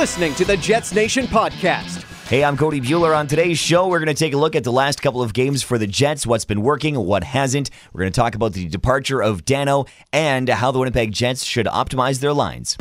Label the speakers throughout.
Speaker 1: Listening to the Jets Nation podcast.
Speaker 2: Hey, I'm Cody Bueller. On today's show, we're going to take a look at the last couple of games for the Jets, what's been working, what hasn't. We're going to talk about the departure of Dano and how the Winnipeg Jets should optimize their lines.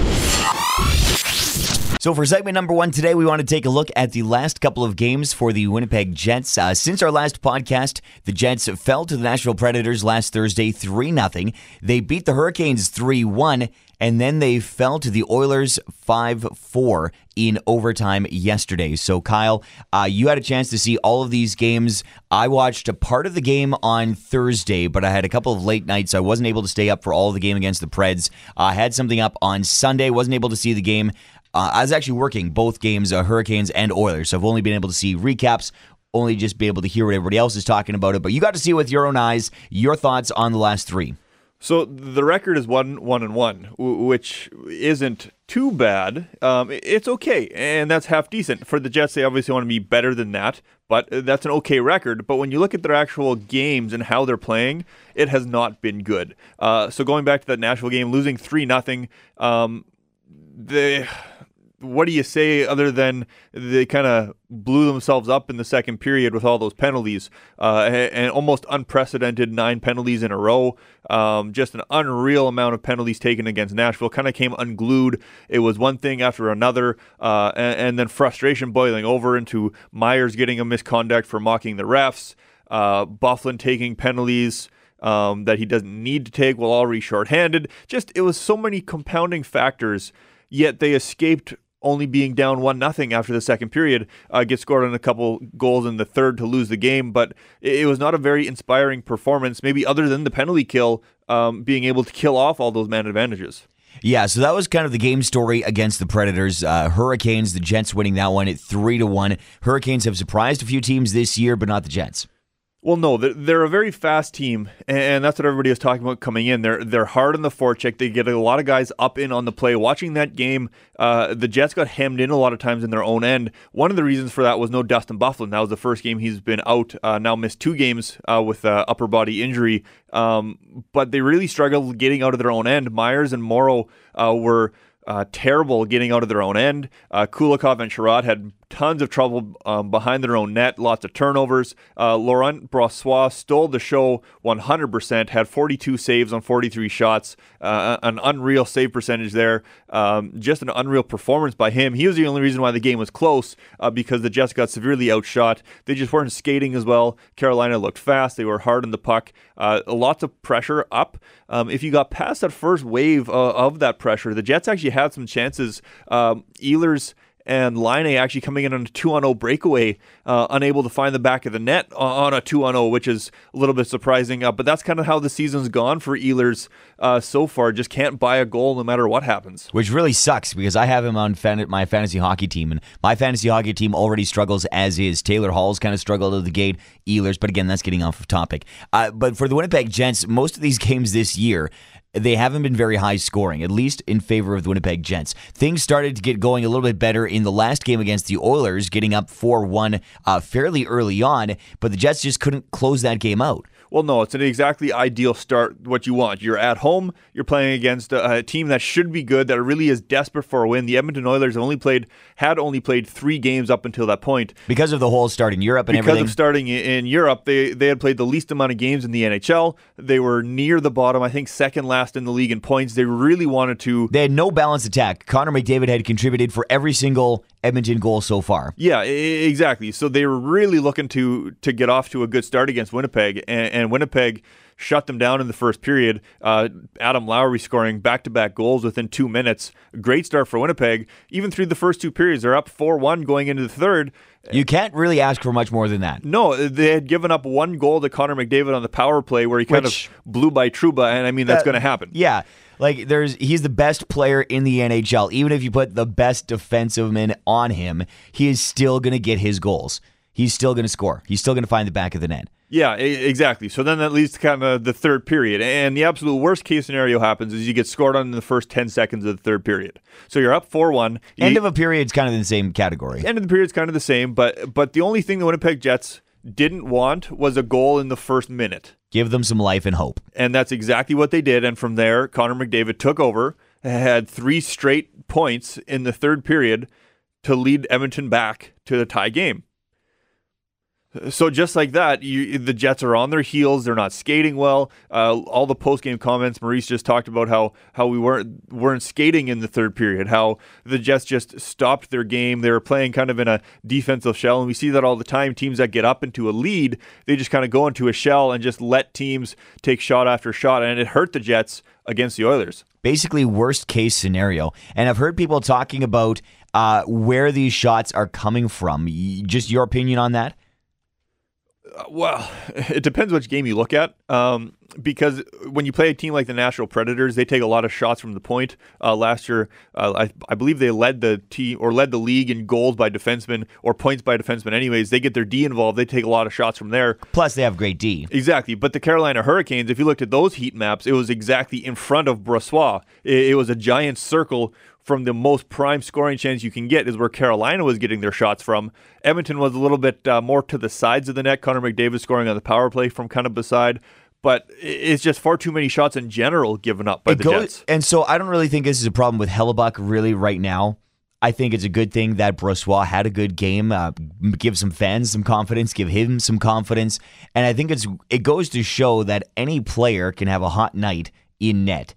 Speaker 2: So, for segment number one today, we want to take a look at the last couple of games for the Winnipeg Jets. Uh, since our last podcast, the Jets fell to the Nashville Predators last Thursday 3 0. They beat the Hurricanes 3 1, and then they fell to the Oilers 5 4 in overtime yesterday. So, Kyle, uh, you had a chance to see all of these games. I watched a part of the game on Thursday, but I had a couple of late nights. So I wasn't able to stay up for all of the game against the Preds. I had something up on Sunday, wasn't able to see the game. Uh, I was actually working both games, uh, Hurricanes and Oilers, so I've only been able to see recaps, only just be able to hear what everybody else is talking about it. But you got to see it with your own eyes. Your thoughts on the last three?
Speaker 3: So the record is one, one and one, which isn't too bad. Um, it's okay, and that's half decent for the Jets. They obviously want to be better than that, but that's an okay record. But when you look at their actual games and how they're playing, it has not been good. Uh, so going back to that Nashville game, losing three nothing, um, they what do you say other than they kind of blew themselves up in the second period with all those penalties uh, and almost unprecedented nine penalties in a row. Um, just an unreal amount of penalties taken against Nashville. Kind of came unglued. It was one thing after another, uh, and, and, then frustration boiling over into Myers getting a misconduct for mocking the refs, uh, Byfuglien taking penalties. Um, that he doesn't need to take while already shorthanded. Just it was so many compounding factors yet they escaped only being down one nothing after the second period. Uh, get scored on a couple goals in the third to lose the game, but it, was not a very inspiring performance. Maybe other than the penalty kill, um, being able to kill off all those man advantages.
Speaker 2: Yeah, so that was kind of the game story against the Predators. Uh, Hurricanes, the Jets winning that one at three to one. Hurricanes have surprised a few teams this year, but not the Jets.
Speaker 3: Well, no, they're a very fast team, and that's what everybody is talking about coming in. They're they're hard on the forecheck. They get a lot of guys up in on the play. Watching that game, uh, the Jets got hemmed in a lot of times in their own end. One of the reasons for that was no Dustin Byfuglien. That was the first game he's been out. Uh, now missed two games uh, with upper body injury. Um, but they really struggled getting out of their own end. Myers and Morrow uh, were. Uh, terrible getting out of their own end. Uh, Kulikov and Chiarot had tons of trouble um, behind their own net, lots of turnovers. Uh, Laurent Brossoit stole the show 100%, had 42 saves on 43 shots, uh, an unreal save percentage there. Um, just an unreal performance by him. He was the only reason why the game was close uh, because the Jets got severely outshot. They just weren't skating as well. Carolina looked fast, they were hard on the puck, uh, lots of pressure up. Um, if you got past that first wave uh, of that pressure, the Jets actually had some chances. Um, Ehlers and Laine actually coming in on a 2 0 breakaway, uh, unable to find the back of the net on a 2 0, which is a little bit surprising. Uh, but that's kind of how the season's gone for Ehlers uh, so far. Just can't buy a goal no matter what happens.
Speaker 2: Which really sucks because I have him on fan- my fantasy hockey team, and my fantasy hockey team already struggles as is. Taylor Hall's kind of struggled at the gate, Ehlers, but again, that's getting off of topic. Uh, but for the Winnipeg Jets, most of these games this year, they haven't been very high scoring, at least in favor of the Winnipeg Jets. Things started to get going a little bit better in the last game against the Oilers, getting up 4 1 uh, fairly early on, but the Jets just couldn't close that game out.
Speaker 3: Well, no, it's an exactly ideal start. What you want. You're at home. You're playing against a, a, team that should be good. That really is desperate for a win. The Edmonton Oilers only played had only played three games up until that point
Speaker 2: because of the whole start in Europe and
Speaker 3: because
Speaker 2: everything.
Speaker 3: Because of starting in Europe, they they had played the least amount of games in the NHL. They were near the bottom. I think second last in the league in points. They really wanted to.
Speaker 2: They had no balanced attack. Connor McDavid had contributed for every single Edmonton goal so far.
Speaker 3: Yeah, exactly. So they were really looking to to get off to a good start against Winnipeg, and, and Winnipeg shut them down in the first period. Uh, Adam Lowry scoring back to back goals within two minutes. Great start for Winnipeg. Even through the first two periods, they're up 4 1 going into the third.
Speaker 2: You can't really ask for much more than that.
Speaker 3: No, they had given up one goal to Connor McDavid on the power play where he kind Which, of blew by Trouba, and I mean, that's uh, going to happen.
Speaker 2: Yeah. Like there's he's the best player in the NHL. Even if you put the best defensive man on him, he is still going to get his goals. He's still going to score. He's still going to find the back of the net.
Speaker 3: Yeah, exactly. So then that leads to kind of the third period. And the absolute worst case scenario happens is you get scored on in the first 10 seconds of the third period. So you're up 4 1.
Speaker 2: End of a period is kind of in the same category.
Speaker 3: End of the period is kind of the same. But, but the only thing the Winnipeg Jets didn't want was a goal in the first minute.
Speaker 2: Give them some life and hope.
Speaker 3: And that's exactly what they did. And from there, Connor McDavid took over had three straight points in the third period to lead Edmonton back to the tie game. So just like that, you, the Jets are on their heels. They're not skating well. Uh, all the post game comments, Maurice just talked about how how we weren't weren't skating in the third period. How the Jets just stopped their game. They were playing kind of in a defensive shell, and we see that all the time. Teams that get up into a lead, they just kind of go into a shell and just let teams take shot after shot, and it hurt the Jets against the Oilers.
Speaker 2: Basically, worst case scenario. And I've heard people talking about uh, where these shots are coming from. Just your opinion on that?
Speaker 3: Well, it depends which game you look at. Um, because when you play a team like the Nashville Predators, they take a lot of shots from the point. Uh, last year, uh, I, I, believe they led the team or led the league in goals by defensemen or points by defensemen. Anyways, they get their D involved. They take a lot of shots from there.
Speaker 2: Plus, they have great D.
Speaker 3: Exactly. But the Carolina Hurricanes, if you looked at those heat maps, it was exactly in front of Brossoit. It, it was a giant circle from the most prime scoring chance you can get is where Carolina was getting their shots from. Edmonton was a little bit uh, more to the sides of the net. Connor McDavid scoring on the power play from kind of beside. But it's just far too many shots in general given up by it the goes, Jets.
Speaker 2: And so I don't really think this is a problem with Hellebuyck really right now. I think it's a good thing that Brossoit had a good game. Uh, give some fans some confidence, give him some confidence, and I think it's it goes to show that any player can have a hot night in net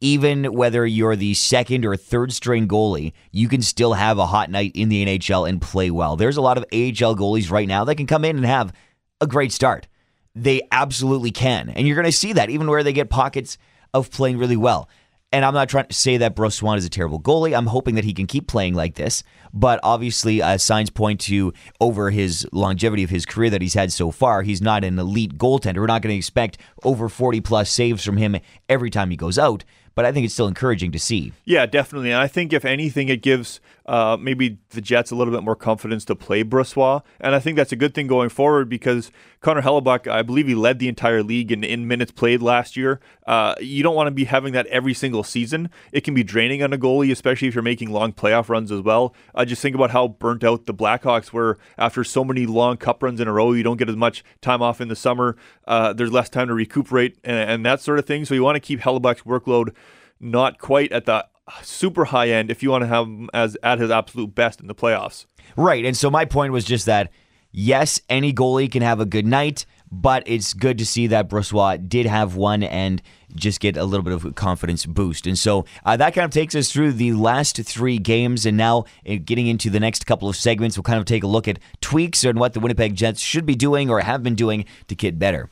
Speaker 2: even whether you're the second or third string goalie, you can still have a hot night in the NHL and play well. There's a lot of AHL goalies right now that can come in and have a great start. They absolutely can. And you're going to see that even where they get pockets of playing really well. And I'm not trying to say that Brossoit is a terrible goalie. I'm hoping that he can keep playing like this. But obviously, uh, signs point to over his longevity of his career that he's had so far, he's not an elite goaltender. We're not going to expect over 40 plus saves from him every time he goes out but I think it's still encouraging to see.
Speaker 3: Yeah, definitely. And I think if anything, it gives uh, maybe the Jets a little bit more confidence to play Brossoit. And I think that's a good thing going forward because Connor Hellebuyck, I believe he led the entire league in, in minutes played last year. Uh, you don't want to be having that every single season. It can be draining on a goalie, especially if you're making long playoff runs as well. I just think about how burnt out the Blackhawks were after so many long cup runs in a row. You don't get as much time off in the summer. Uh, there's less time to recuperate and, and that sort of thing. So you want to keep Hellebuyck's workload not quite at the super high end if you want to have him as at his absolute best in the playoffs.
Speaker 2: Right. And so my point was just that yes, any goalie can have a good night, but it's good to see that Brossoit did have one and just get a little bit of confidence boost. And so uh, that kind of takes us through the last three games. And now, uh, getting into the next couple of segments, we'll kind of take a look at tweaks and what the Winnipeg Jets should be doing or have been doing to get better.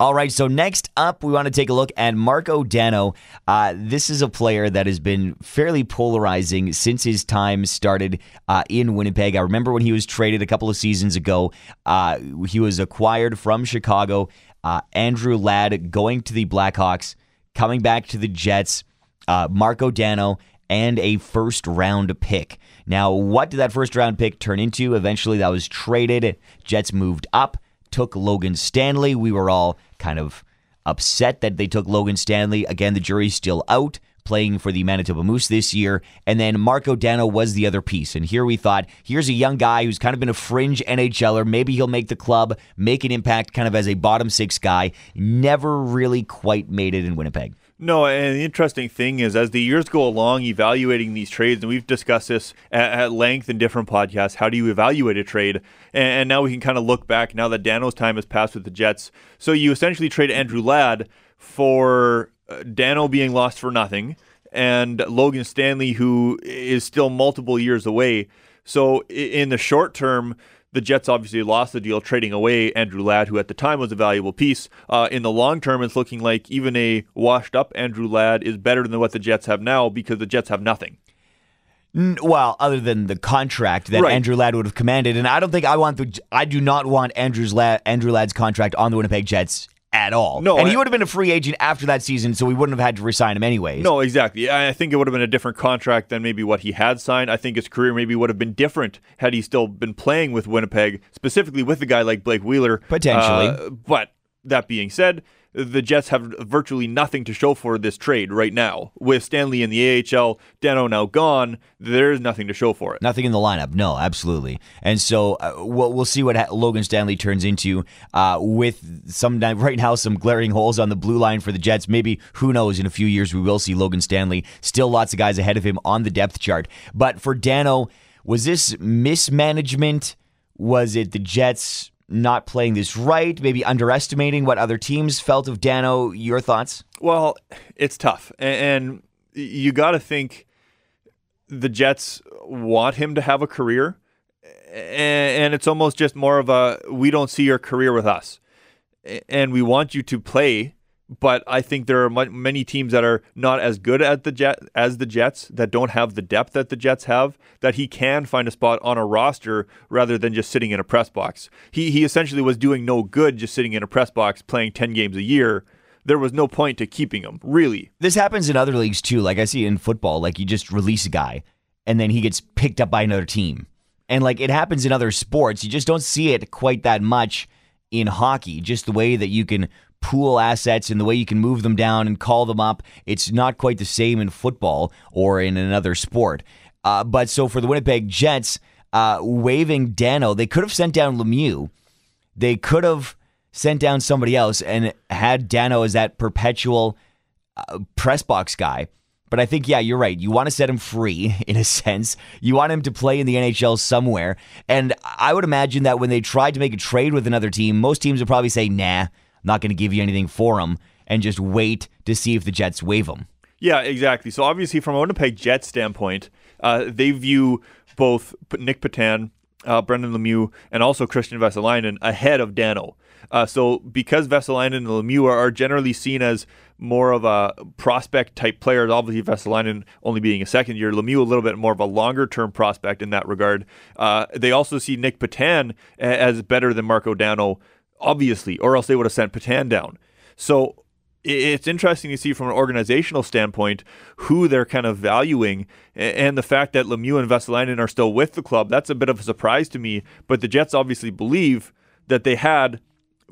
Speaker 2: All right, so next up, we want to take a look at Marco Dano. Uh, this is a player that has been fairly polarizing since his time started uh, in Winnipeg. I remember when he was traded a couple of seasons ago. Uh, he was acquired from Chicago. Uh, Andrew Ladd going to the Blackhawks, coming back to the Jets. Uh, Marco Dano and a first round pick. Now, what did that first round pick turn into? Eventually, that was traded. Jets moved up took Logan Stanley. We were all kind of upset that they took Logan Stanley. Again, the jury's still out playing for the Manitoba Moose this year. And then Marco Dano was the other piece. And here we thought, here's a young guy who's kind of been a fringe NHLer. Maybe he'll make the club, make an impact kind of as a bottom six guy. Never really quite made it in Winnipeg.
Speaker 3: No, and the interesting thing is, as the years go along, evaluating these trades, and we've discussed this at, at length in different podcasts. How do you evaluate a trade? And, and now we can kind of look back now that Dano's time has passed with the Jets. So you essentially trade Andrew Ladd for uh, Dano being lost for nothing, and Logan Stanley, who is still multiple years away. So in the short term, the Jets obviously lost the deal, trading away Andrew Ladd, who at the time was a valuable piece. Uh, in the long term, it's looking like even a washed up Andrew Ladd is better than what the Jets have now because the Jets have nothing.
Speaker 2: Well, other than the contract that right. Andrew Ladd would have commanded, and I don't think I want the I do not want Andrew's Ladd, Andrew Ladd's contract on the Winnipeg Jets at all. No, and he would have been a free agent after that season, so we wouldn't have had to resign him anyways.
Speaker 3: No, exactly. I think it would have been a different contract than maybe what he had signed. I think his career maybe would have been different had he still been playing with Winnipeg, specifically with a guy like Blake Wheeler.
Speaker 2: Potentially. Uh,
Speaker 3: but that being said, the Jets have virtually nothing to show for this trade right now. With Stanley in the AHL, Dano now gone, there's nothing to show for it.
Speaker 2: Nothing in the lineup. No, absolutely. And so uh, we'll, we'll see what Logan Stanley turns into uh, with some right now some glaring holes on the blue line for the Jets. Maybe who knows? In a few years, we will see Logan Stanley. Still, lots of guys ahead of him on the depth chart. But for Dano, was this mismanagement? Was it the Jets? Not playing this right, maybe underestimating what other teams felt of Dano. Your thoughts?
Speaker 3: Well, it's tough. And you got to think the Jets want him to have a career. And it's almost just more of a we don't see your career with us. And we want you to play but I think there are many teams that are not as good at the Jet as the Jets that don't have the depth that the Jets have that he can find a spot on a roster rather than just sitting in a press box. He he essentially was doing no good just sitting in a press box playing 10 games a year. There was no point to keeping him, really.
Speaker 2: This happens in other leagues too. Like I see in football, like you just release a guy and then he gets picked up by another team. And like it happens in other sports, you just don't see it quite that much in hockey, just the way that you can pool assets and the way you can move them down and call them up. It's not quite the same in football or in another sport. Uh, but so for the Winnipeg Jets, uh, waiving Dano, they could have sent down Lemieux. They could have sent down somebody else and had Dano as that perpetual uh, press box guy. But I think, yeah, you're right. You want to set him free in a sense. You want him to play in the NHL somewhere. And I would imagine that when they tried to make a trade with another team, most teams would probably say, nah, not going to give you anything for him, and just wait to see if the Jets waive him.
Speaker 3: Yeah, exactly. So obviously, from a Winnipeg Jets standpoint, uh, they view both Nick Petan, uh, Brendan Lemieux, and also Kristian Vesalainen ahead of Dano. Uh, so because Vesalainen and Lemieux are, are, generally seen as more of a prospect type players, obviously Vesalainen only being a second year, Lemieux a little bit more of a longer term prospect in that regard. Uh, they also see Nick Petan as better than Marco Dano obviously, or else they would have sent Petan down. So it's interesting to see from an organizational standpoint who they're kind of valuing, and the fact that Lemieux and Vesalainen are still with the club. That's a bit of a surprise to me. But the Jets obviously believe that they had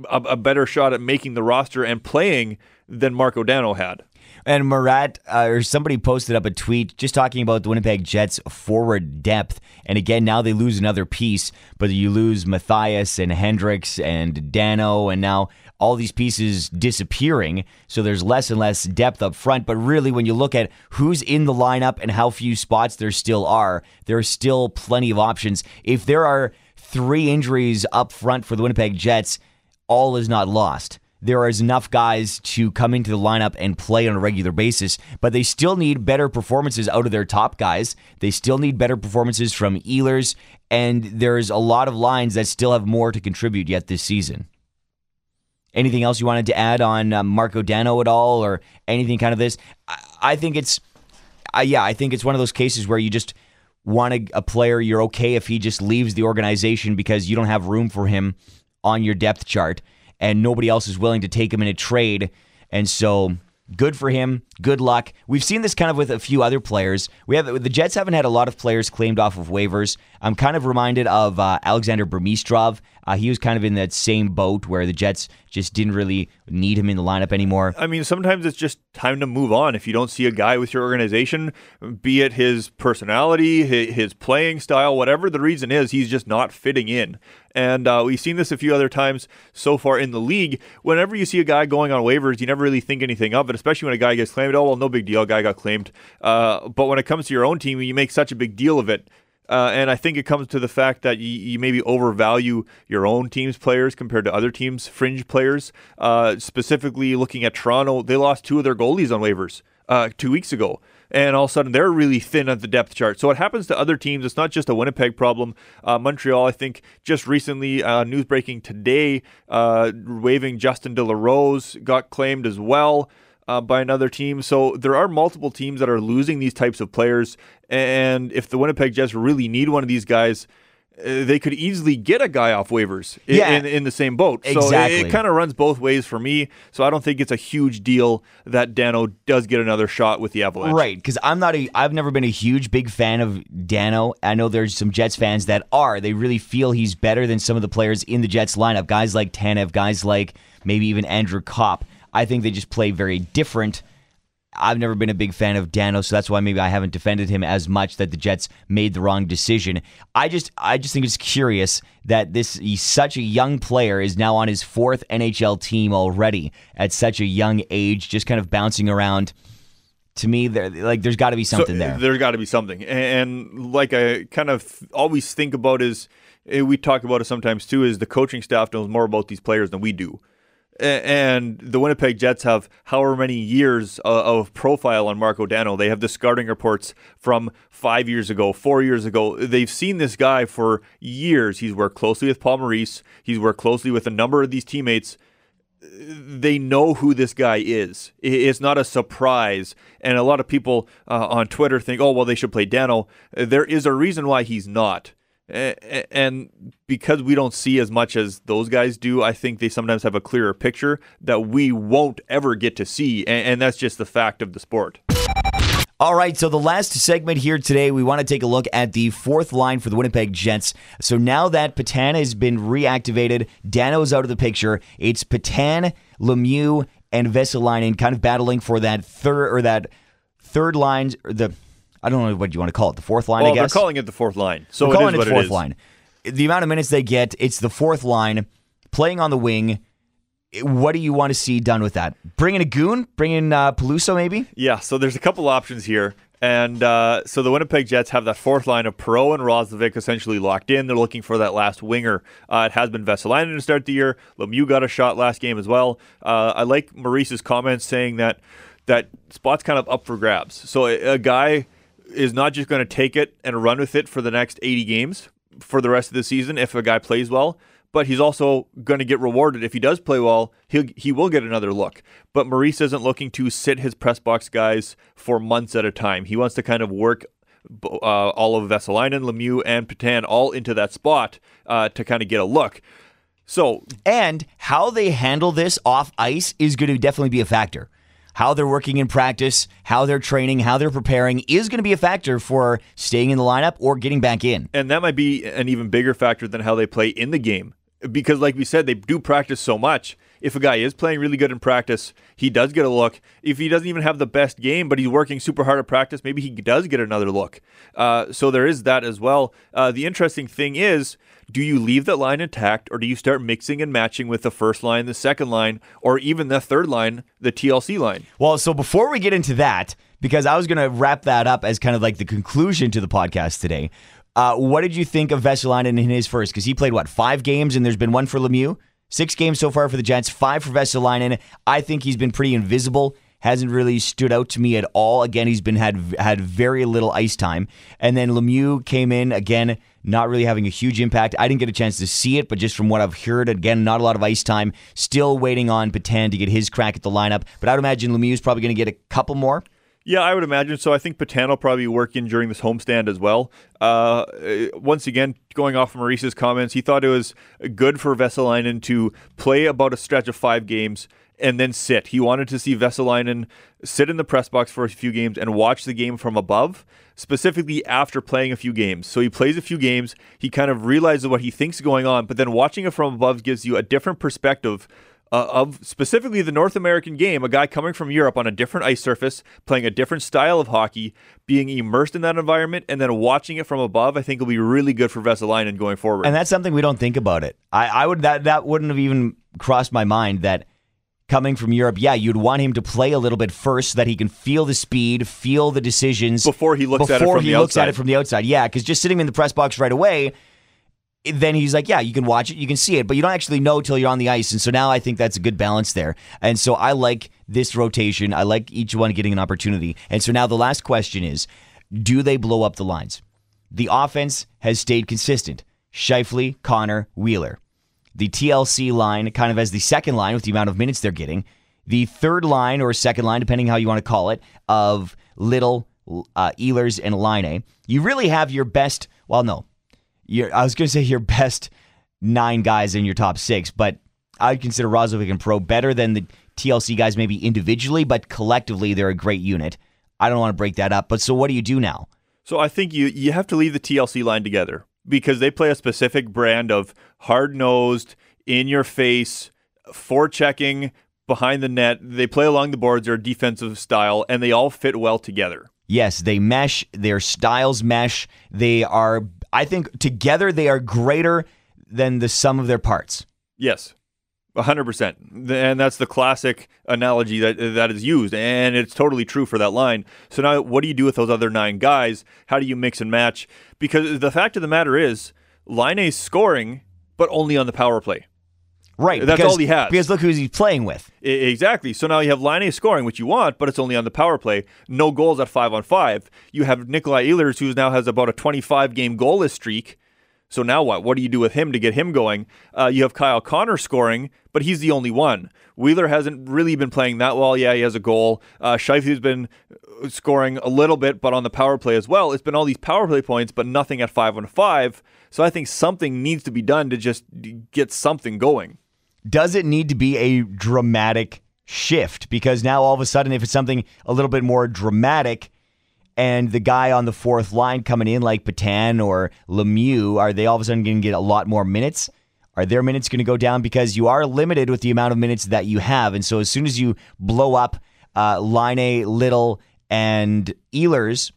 Speaker 3: a, a better shot at making the roster and playing than Marco Dano had.
Speaker 2: And Murat, uh, or somebody posted up a tweet just talking about the Winnipeg Jets forward depth. And again, now they lose another piece, but you lose Matthias and Hendricks and Dano, and now all these pieces disappearing. So there's less and less depth up front. But really, when you look at who's in the lineup and how few spots there still are, there are still plenty of options. If there are three injuries up front for the Winnipeg Jets, all is not lost there is enough guys to come into the lineup and play on a regular basis, but they still need better performances out of their top guys. They still need better performances from Ehlers, and there's a lot of lines that still have more to contribute yet this season. Anything else you wanted to add on uh, Marco Dano at all, or anything kind of this? I, I think it's, yeah, I think it's one of those cases where you just want a, a player. You're okay if he just leaves the organization because you don't have room for him on your depth chart and nobody else is willing to take him in a trade. And so good for him. Good luck. We've seen this kind of with a few other players. We have the Jets haven't had a lot of players claimed off of waivers. I'm kind of reminded of uh, Alexander Burmistrov. Uh, he was kind of in that same boat where the Jets just didn't really need him in the lineup anymore.
Speaker 3: I mean, sometimes it's just time to move on. If you don't see a guy with your organization, be it his personality, his playing style, whatever the reason is, he's just not fitting in. And uh, we've seen this a few other times so far in the league. Whenever you see a guy going on waivers, you never really think anything of it, especially when a guy gets claimed. Oh, well, no big deal. Guy got claimed. Uh, but when it comes to your own team, you make such a big deal of it. Uh, and I think it comes to the fact that you, you, maybe overvalue your own team's players compared to other teams' fringe players. Uh, specifically, looking at Toronto, they lost two of their goalies on waivers uh, two weeks ago. And all of a sudden, they're really thin at the depth chart. So it happens to other teams. It's not just a Winnipeg problem. Uh, Montreal, I think, just recently, uh, news breaking today, uh, waiving Justin De La Rose got claimed as well uh, by another team. So there are multiple teams that are losing these types of players. And if the Winnipeg Jets really need one of these guys, uh, they could easily get a guy off waivers in, yeah, in, in the same boat.
Speaker 2: Exactly.
Speaker 3: So it, it kind of runs both ways for me. So I don't think it's a huge deal that Dano does get another shot with the Avalanche.
Speaker 2: Right, because I'm not a I've never been a huge big fan of Dano. I know there's some Jets fans that are. They really feel he's better than some of the players in the Jets lineup. Guys like Tanev, guys like maybe even Andrew Copp. I think they just play very different. I've never been a big fan of Dano, so that's why maybe I haven't defended him as much that the Jets made the wrong decision. I just I just think it's curious that this he's such a young player is now on his fourth NHL team already at such a young age, just kind of bouncing around. To me, there like there's got to be something
Speaker 3: so,
Speaker 2: there.
Speaker 3: There's got to be something, and like I kind of always think about is eh, we talk about it sometimes too. Is the coaching staff knows more about these players than we do and the Winnipeg Jets have however many years of profile on Marco Dano. They have the scouting reports from five years ago, four years ago. They've seen this guy for years. He's worked closely with Paul Maurice. He's worked closely with a number of these teammates. They know who this guy is. It's not a surprise. And a lot of people uh, on Twitter think, oh, well, they should play Dano. There is a reason why he's not and because we don't see as much as those guys do, I think they sometimes have a clearer picture that we won't ever get to see, and, that's just the fact of the sport.
Speaker 2: All right, so the last segment here today, we want to take a look at the fourth line for the Winnipeg Jets. So now that Petan has been reactivated, Dano's out of the picture. It's Petan, Lemieux, and Vesalainen kind of battling for that third or that third line, the I don't know what you want to call it, the fourth line.
Speaker 3: Well,
Speaker 2: I guess
Speaker 3: they're calling it the fourth line. So
Speaker 2: We're calling it,
Speaker 3: it
Speaker 2: fourth
Speaker 3: it
Speaker 2: line. The amount of minutes they get, it's the fourth line playing on the wing. What do you want to see done with that? Bring in a goon, bring in uh, Peluso, maybe.
Speaker 3: Yeah. So there's a couple options here. And uh, so the Winnipeg Jets have that fourth line of Perreault and Roslovic essentially locked in. They're looking for that last winger. Uh, it has been Vesalainen to start the year. Lemieux got a shot last game as well. Uh, I like Maurice's comments saying that that spot's kind of up for grabs. So a, a guy is not just going to take it and run with it for the next 80 games for the rest of the season if a guy plays well, but he's also going to get rewarded if he does play well. He he will get another look. But Maurice isn't looking to sit his press box guys for months at a time. He wants to kind of work uh, all of Vesalainen, Lemieux, and Petan all into that spot uh, to kind of get a look. So,
Speaker 2: and how they handle this off ice is going to definitely be a factor how they're working in practice, how they're training, how they're preparing is going to be a factor for staying in the lineup or getting back in.
Speaker 3: And that might be an even bigger factor than how they play in the game. Because, like we said, they do practice so much. If a guy is playing really good in practice, he does get a look. If he doesn't even have the best game, but he's working super hard at practice, maybe he does get another look. Uh, so there is that as well. Uh, the interesting thing is, do you leave that line intact or do you start mixing and matching with the first line, the second line, or even the third line, the TLC line?
Speaker 2: Well, so before we get into that, because I was going to wrap that up as kind of like the conclusion to the podcast today. Uh, what did you think of Vesalainen in his first? Because he played what five games, and there's been one for Lemieux. Six games so far for the Jets, five for Vesalainen. I think he's been pretty invisible hasn't really stood out to me at all. Again, he's been had had very little ice time, and then Lemieux came in again, not really having a huge impact. I didn't get a chance to see it, but just from what I've heard, again, not a lot of ice time. Still waiting on Petan to get his crack at the lineup, but I would imagine Lemieux is probably going to get a couple more.
Speaker 3: Yeah, I would imagine. So I think Petan will probably work in during this homestand as well. Uh, once again, going off of Maurice's comments, he thought it was good for Vesalainen to play about a stretch of five games and then sit. He wanted to see Vesalainen sit in the press box for a few games and watch the game from above, specifically after playing a few games. So he plays a few games, he kind of realizes what he thinks is going on, but then watching it from above gives you a different perspective uh, of specifically the North American game, a guy coming from Europe on a different ice surface, playing a different style of hockey, being immersed in that environment, and then watching it from above, I think will be really good for Vesalainen going forward.
Speaker 2: And that's something we don't think about it. I, I would that that wouldn't have even crossed my mind that coming from Europe, yeah, you'd want him to play a little bit first so that he can feel the speed, feel the decisions
Speaker 3: before he looks
Speaker 2: before
Speaker 3: at it
Speaker 2: he
Speaker 3: the
Speaker 2: looks
Speaker 3: outside.
Speaker 2: at it from the outside. Yeah, because just sitting in the press box right away, then he's like, yeah, you can watch it, you can see it, but you don't actually know till you're on the ice. And so now I think that's a good balance there. And so I like this rotation. I like each one getting an opportunity. And so now the last question is, do they blow up the lines? The offense has stayed consistent. Scheifele, Connor, Wheeler the TLC line kind of as the second line with the amount of minutes they're getting. The third line or second line, depending how you want to call it, of Little, uh, Ehlers, and Laine. You really have your best, well, no. I was going to say your best nine guys in your top six, but I'd consider Roslovic and Pro better than the TLC guys maybe individually, but collectively they're a great unit. I don't want to break that up, but so what do you do now?
Speaker 3: So I think you you have to leave the TLC line together because they play a specific brand of hard nosed, in your face, forechecking, behind the net. They play along the boards. They're a defensive style, and they all fit well together.
Speaker 2: Yes, they mesh. Their styles mesh. They are, I think, together they are greater than the sum of their parts.
Speaker 3: Yes. 100%. And that's the classic analogy that that is used and it's totally true for that line. So now what do you do with those other 9 guys? How do you mix and match? Because the fact of the matter is Laine's scoring but only on the power play.
Speaker 2: Right.
Speaker 3: That's
Speaker 2: because,
Speaker 3: all he has.
Speaker 2: Because look who he's playing with.
Speaker 3: I- exactly. So now you have Laine scoring, which you want, but it's only on the power play. No goals at five on five. You have Nikolai Ehlers, who now has about a 25 game goalless streak. So now what? What do you do with him to get him going? Uh, you have Kyle Connor scoring, but he's the only one. Wheeler hasn't really been playing that well. Yeah, he has a goal. Uh, Scheifele's been uh, scoring a little bit, but on the power play as well. It's been all these power play points, but nothing at five on five. So I think something needs to be done to just get something going.
Speaker 2: Does it need to be a dramatic shift? Because now all of a sudden, if it's something a little bit more dramatic, and the guy on the fourth line coming in like Petan or Lemieux, are they all of a sudden going to get a lot more minutes? Are their minutes going to go down because you are limited with the amount of minutes that you have? And so as soon as you blow up uh, Laine, Little, and Ehlers,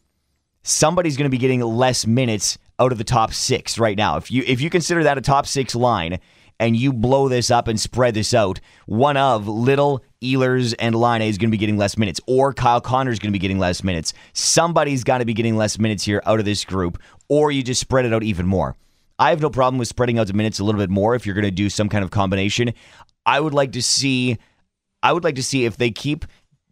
Speaker 2: somebody's going to be getting less minutes out of the top six right now. If you if you consider that a top six line and you blow this up and spread this out, one of Little, Ehlers, and Laine is going to be getting less minutes, or Kyle Connor is going to be getting less minutes. Somebody's got to be getting less minutes here out of this group, or you just spread it out even more. I have no problem with spreading out the minutes a little bit more if you're going to do some kind of combination. I would like to see I would like to see if they keep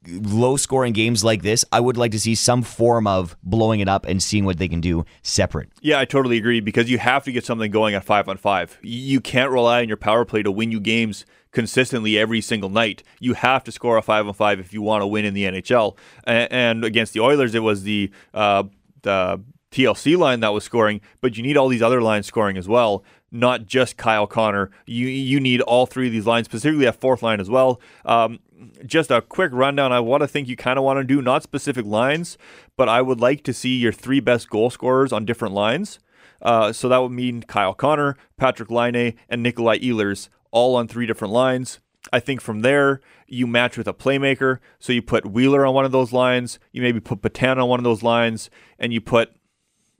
Speaker 2: low scoring games like this, I would like to see some form of blowing it up and seeing what they can do separate.
Speaker 3: Yeah, I totally agree because you have to get something going at five on five. You can't rely on your power play to win you games consistently every single night. You have to score a five on five if you want to win in the NHL. And against the Oilers, it was the uh, the TLC line that was scoring, but you need all these other lines scoring as well not just Kyle Connor. You you need all three of these lines, specifically at fourth line as well. Um, just a quick rundown. I want to think you kind of want to do not specific lines, but I would like to see your three best goal scorers on different lines. Uh, so that would mean Kyle Connor, Patrik Laine, and Nikolai Ehlers all on three different lines. I think from there you match with a playmaker. So you put Wheeler on one of those lines. You maybe put Petan on one of those lines, and you put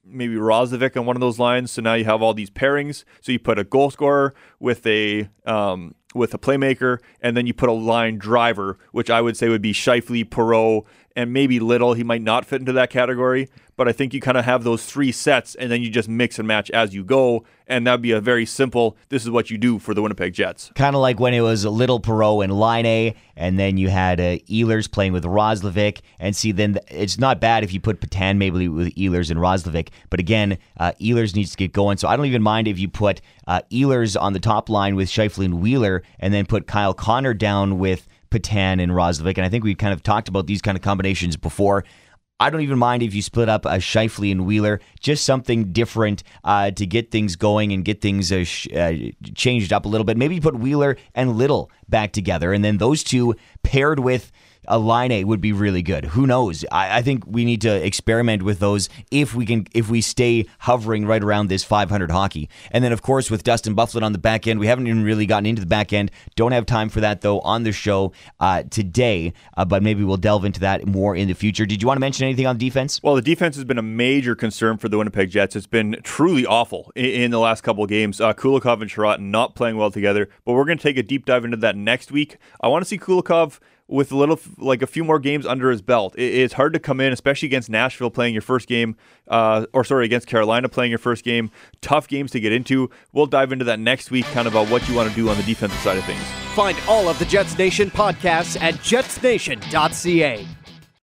Speaker 3: maybe Roslovic on one of those lines. So now you have all these pairings. So you put a goal scorer with a um, with a playmaker, and then you put a line driver, which I would say would be Scheifele, Perreault, and maybe Little. He might not fit into that category, but I think you kind of have those three sets, and then you just mix and match as you go, and that'd be a very simple. This is what you do for the Winnipeg Jets.
Speaker 2: Kind of like when it was a Little Perreault and Laine, and then you had uh, Ehlers playing with Roslovic, and see then it's not bad if you put Petan maybe with Ehlers and Roslovic, but again, uh, Ehlers needs to get going, so I don't even mind if you put uh, Ehlers on the top line with Scheifele and Wheeler, and then put Kyle Connor down with Petan and Roslovic, and I think we've kind of talked about these kind of combinations before. I don't even mind if you split up a Scheifele and Wheeler, just something different uh, to get things going and get things uh, sh- uh, changed up a little bit. Maybe put Wheeler and Little back together, and then those two paired with a Laine would be really good. Who knows? I, I, think we need to experiment with those if we can if we stay hovering right around this 500 hockey. And then of course with Dustin Byfuglien on the back end, we haven't even really gotten into the back end. Don't have time for that though on the show uh, today, uh, but maybe we'll delve into that more in the future. Did you want to mention anything on defense?
Speaker 3: Well, the defense has been a major concern for the Winnipeg Jets. It's been truly awful in, in the last couple of games. Uh, Kulikov and Chiarot not playing well together, but we're going to take a deep dive into that next week. I want to see Kulikov with a little like a few more games under his belt. it's hard to come in, especially against Nashville playing your first game, uh, or sorry, against Carolina playing your first game. Tough games to get into. We'll dive into that next week, kind of about what you want to do on the defensive side of things.
Speaker 1: Find all of the Jets Nation podcasts at jetsnation.ca.